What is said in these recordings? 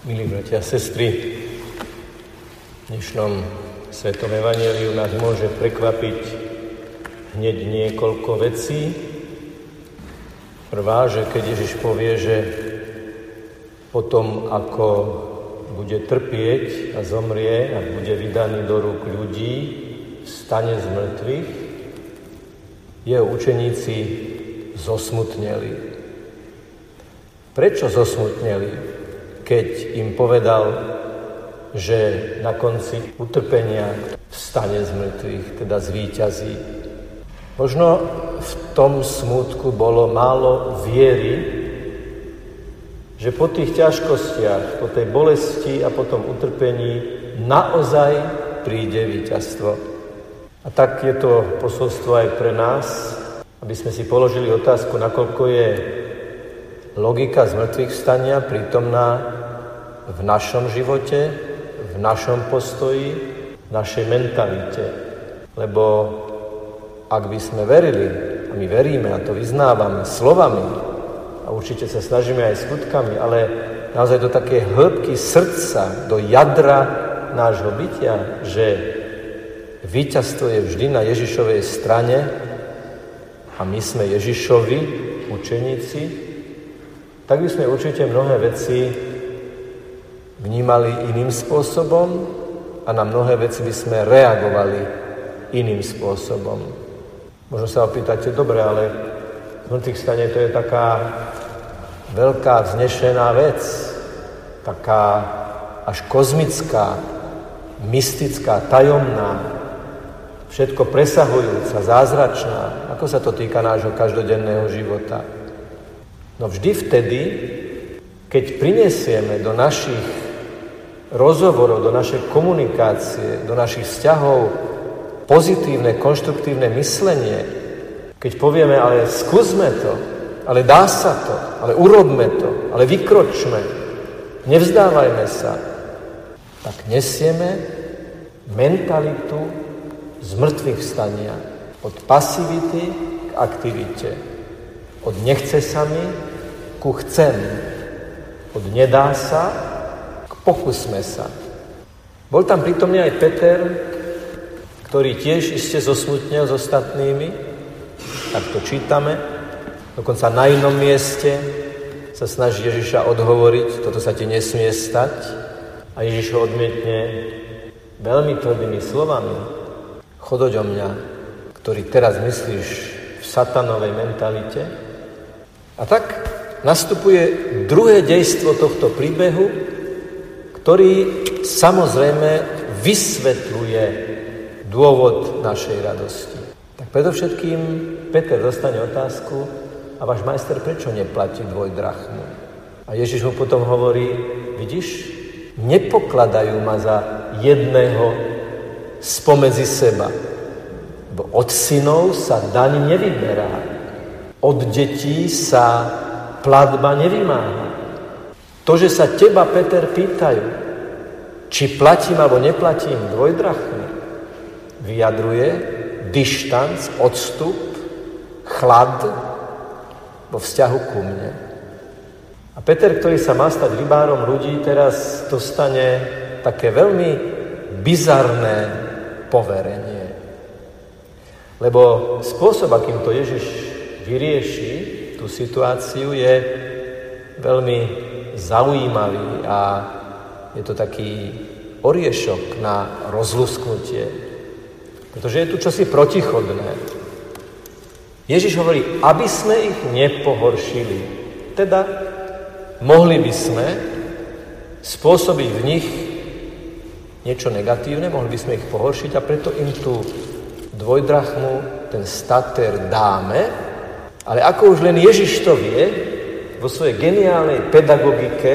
Milí bratia a sestry, v dnešnom Svetom Evangeliu nás môže prekvapiť hneď niekoľko vecí. Prvá, že keď Ježiš povie, že potom, ako bude trpieť a zomrie a bude vydaný do rúk ľudí, stane z mŕtvych, jeho učeníci zosmutneli. Prečo zosmutneli? Keď im povedal, že na konci utrpenia vstane z mŕtvych, teda zvíťazí. Možno v tom smútku bolo málo viery, že po tých ťažkostiach, po tej bolesti a po tom utrpení naozaj príde víťazstvo. A tak je to posolstvo aj pre nás, aby sme si položili otázku, nakoľko je logika zmrtvých vstania prítomná v našom živote, v našom postoji, v našej mentalite. Lebo ak by sme verili, a my veríme a to vyznávame slovami, a určite sa snažíme aj skutkami, ale naozaj do také hĺbky srdca, do jadra nášho bytia, že víťazstvo je vždy na Ježišovej strane a my sme Ježišovi, učeníci, tak by sme určite mnohé veci vnímali iným spôsobom a na mnohé veci by sme reagovali iným spôsobom. Možno sa opýtate, dobre, ale mŕtvych stane to je taká veľká vznešená vec, taká až kozmická, mystická, tajomná, všetko presahujúca, zázračná. Ako sa to týka nášho každodenného života? No vždy vtedy, keď prinesieme do našich rozhovorov, do našej komunikácie, do našich vzťahov pozitívne, konštruktívne myslenie, keď povieme, ale skúsme to, ale dá sa to, ale urobme to, ale vykročme, nevzdávajme sa, tak nesieme mentalitu z mŕtvych stania. Od pasivity k aktivite. Od nechce sa mi ku chcem. Od nedá sa Pokúsme sa. Bol tam prítomný aj Peter, ktorý tiež iste zosmutnil s ostatnými, tak to čítame. Dokonca na inom mieste sa snaží Ježiša odhovoriť, toto sa ti nesmie stať. A Ježiš ho odmietne veľmi tvrdými slovami. Chod o mňa, ktorý teraz myslíš v satanovej mentalite. A tak nastupuje druhé dejstvo tohto príbehu, ktorý samozrejme vysvetľuje dôvod našej radosti. Tak predovšetkým Peter dostane otázku, a váš majster prečo neplatí dvojdrachmu? A Ježiš mu potom hovorí, vidíš, nepokladajú ma za jedného spomedzi seba. Bo od synov sa daň nevyberá. Od detí sa platba nevymáha. To, že sa teba, Peter, pýtajú, či platím alebo neplatím dvojdrachmy, vyjadruje dištanc, odstup, chlad vo vzťahu ku mne. A Peter, ktorý sa má stať rybárom ľudí, teraz dostane také veľmi bizarné poverenie. Lebo spôsob, akým to Ježiš vyrieši tú situáciu, je veľmi zaujímavý a je to taký oriešok na rozlusknutie. Pretože je tu čosi protichodné. Ježiš hovorí, aby sme ich nepohoršili. Teda mohli by sme spôsobiť v nich niečo negatívne, mohli by sme ich pohoršiť a preto im tú dvojdrachmu, ten stater dáme, ale ako už len Ježiš to vie, vo svojej geniálnej pedagogike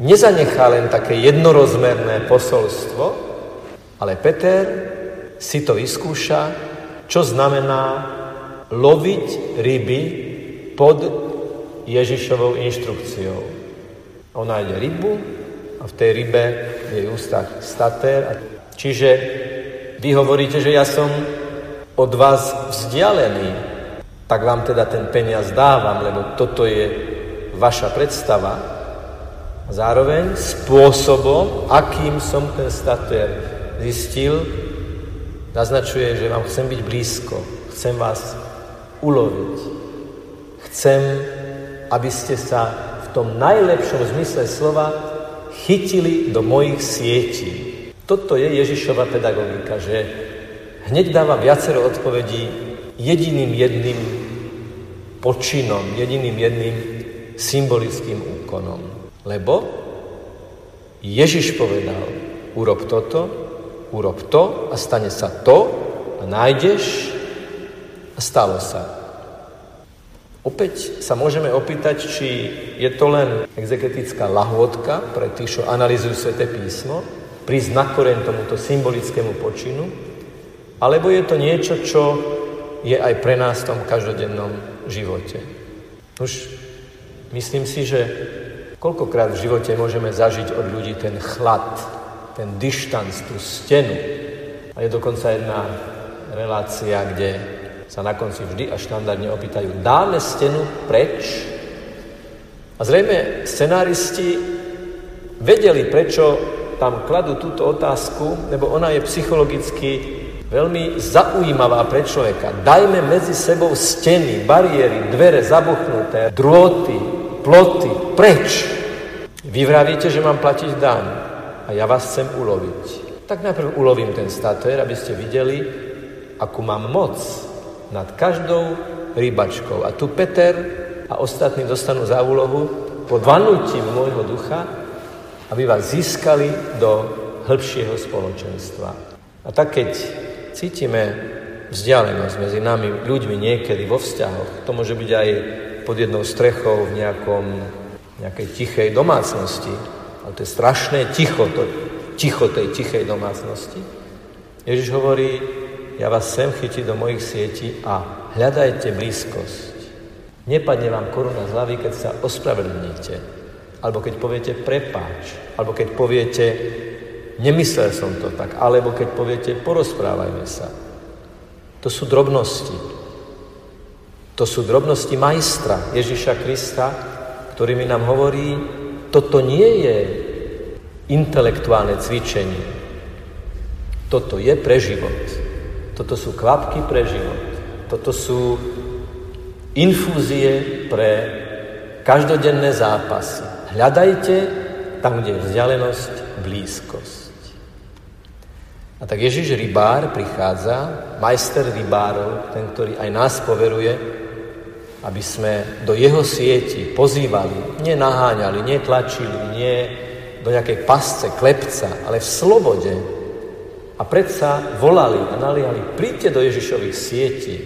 nezanechá len také jednorozmerné posolstvo, ale Peter si to vyskúša, čo znamená loviť ryby pod Ježišovou inštrukciou. On nájde rybu a v tej rybe v jej ústach statér. Čiže vy hovoríte, že ja som od vás vzdialený, tak vám teda ten peniaz dávam, lebo toto je vaša predstava, zároveň spôsobom, akým som ten statuér zistil, naznačuje, že vám chcem byť blízko, chcem vás uloviť. Chcem, aby ste sa v tom najlepšom zmysle slova chytili do mojich sietí. Toto je Ježišova pedagogika, že hneď dáva viacero odpovedí jediným jedným počinom, jediným jedným symbolickým úkonom. Lebo Ježiš povedal, urob toto, urob to a stane sa to a nájdeš a stalo sa. Opäť sa môžeme opýtať, či je to len exegetická lahôdka pre tých, čo analizujú Sveté písmo, prísť na koreň tomuto symbolickému počinu, alebo je to niečo, čo je aj pre nás v tom každodennom živote. Už myslím si, že Koľkokrát v živote môžeme zažiť od ľudí ten chlad, ten dištanc, tú stenu. A je dokonca jedna relácia, kde sa na konci vždy a štandardne opýtajú, dáme stenu preč? A zrejme scenáristi vedeli, prečo tam kladú túto otázku, lebo ona je psychologicky veľmi zaujímavá pre človeka. Dajme medzi sebou steny, bariéry, dvere zabuchnuté, drôty, ploty, preč. Vy vravíte, že mám platiť daň a ja vás chcem uloviť. Tak najprv ulovím ten statér, aby ste videli, akú mám moc nad každou rybačkou. A tu Peter a ostatní dostanú za úlohu pod vanutím môjho ducha, aby vás získali do hĺbšieho spoločenstva. A tak keď cítime vzdialenosť medzi nami, ľuďmi niekedy vo vzťahoch, to môže byť aj pod jednou strechou v nejakom nejakej tichej domácnosti. Ale to je strašné ticho, to ticho tej tichej domácnosti. Ježiš hovorí, ja vás sem chytí do mojich sietí a hľadajte blízkosť. Nepadne vám koruna z hlavy, keď sa ospravedlníte. Alebo keď poviete prepáč. Alebo keď poviete nemyslel som to tak. Alebo keď poviete porozprávajme sa. To sú drobnosti. To sú drobnosti majstra Ježiša Krista, ktorými nám hovorí, toto nie je intelektuálne cvičenie. Toto je pre život. Toto sú kvapky pre život. Toto sú infúzie pre každodenné zápasy. Hľadajte tam, kde je vzdialenosť, blízkosť. A tak Ježiš rybár prichádza, majster rybárov, ten, ktorý aj nás poveruje, aby sme do jeho sieti pozývali, nenaháňali, netlačili, nie do nejakej pasce, klepca, ale v slobode. A predsa volali a naliali, príďte do Ježišových sietí,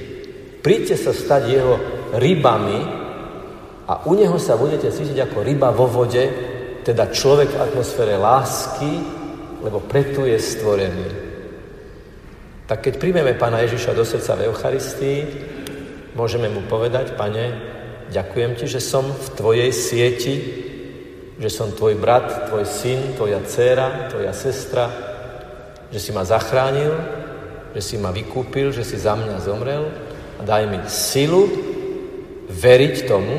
príďte sa stať jeho rybami a u neho sa budete cítiť ako ryba vo vode, teda človek v atmosfére lásky, lebo preto je stvorený. Tak keď príjmeme Pána Ježiša do srdca v Eucharistii, Môžeme mu povedať, pane, ďakujem ti, že som v tvojej sieti, že som tvoj brat, tvoj syn, tvoja dcéra, tvoja sestra, že si ma zachránil, že si ma vykúpil, že si za mňa zomrel a daj mi silu veriť tomu,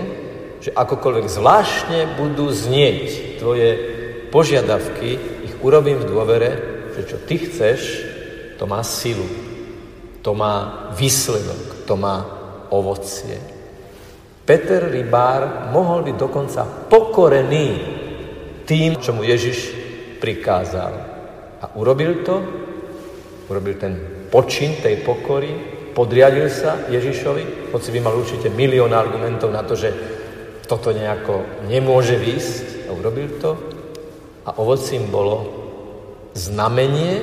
že akokoľvek zvláštne budú znieť tvoje požiadavky, ich urobím v dôvere, že čo ty chceš, to má silu, to má výsledok, to má ovocie. Peter Rybár mohol byť dokonca pokorený tým, čo mu Ježiš prikázal. A urobil to, urobil ten počin tej pokory, podriadil sa Ježišovi, hoci by mal určite milión argumentov na to, že toto nejako nemôže výsť a urobil to. A ovocím bolo znamenie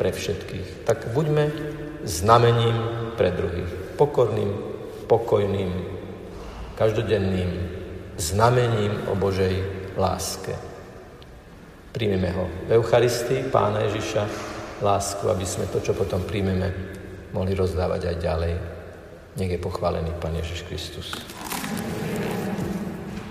pre všetkých. Tak buďme znamením pre druhých. Pokorným pokojným, každodenným znamením o Božej láske. Príjmeme ho v Eucharistii, Pána Ježiša, lásku, aby sme to, čo potom príjmeme, mohli rozdávať aj ďalej. Nech je pochválený Pán Ježiš Kristus.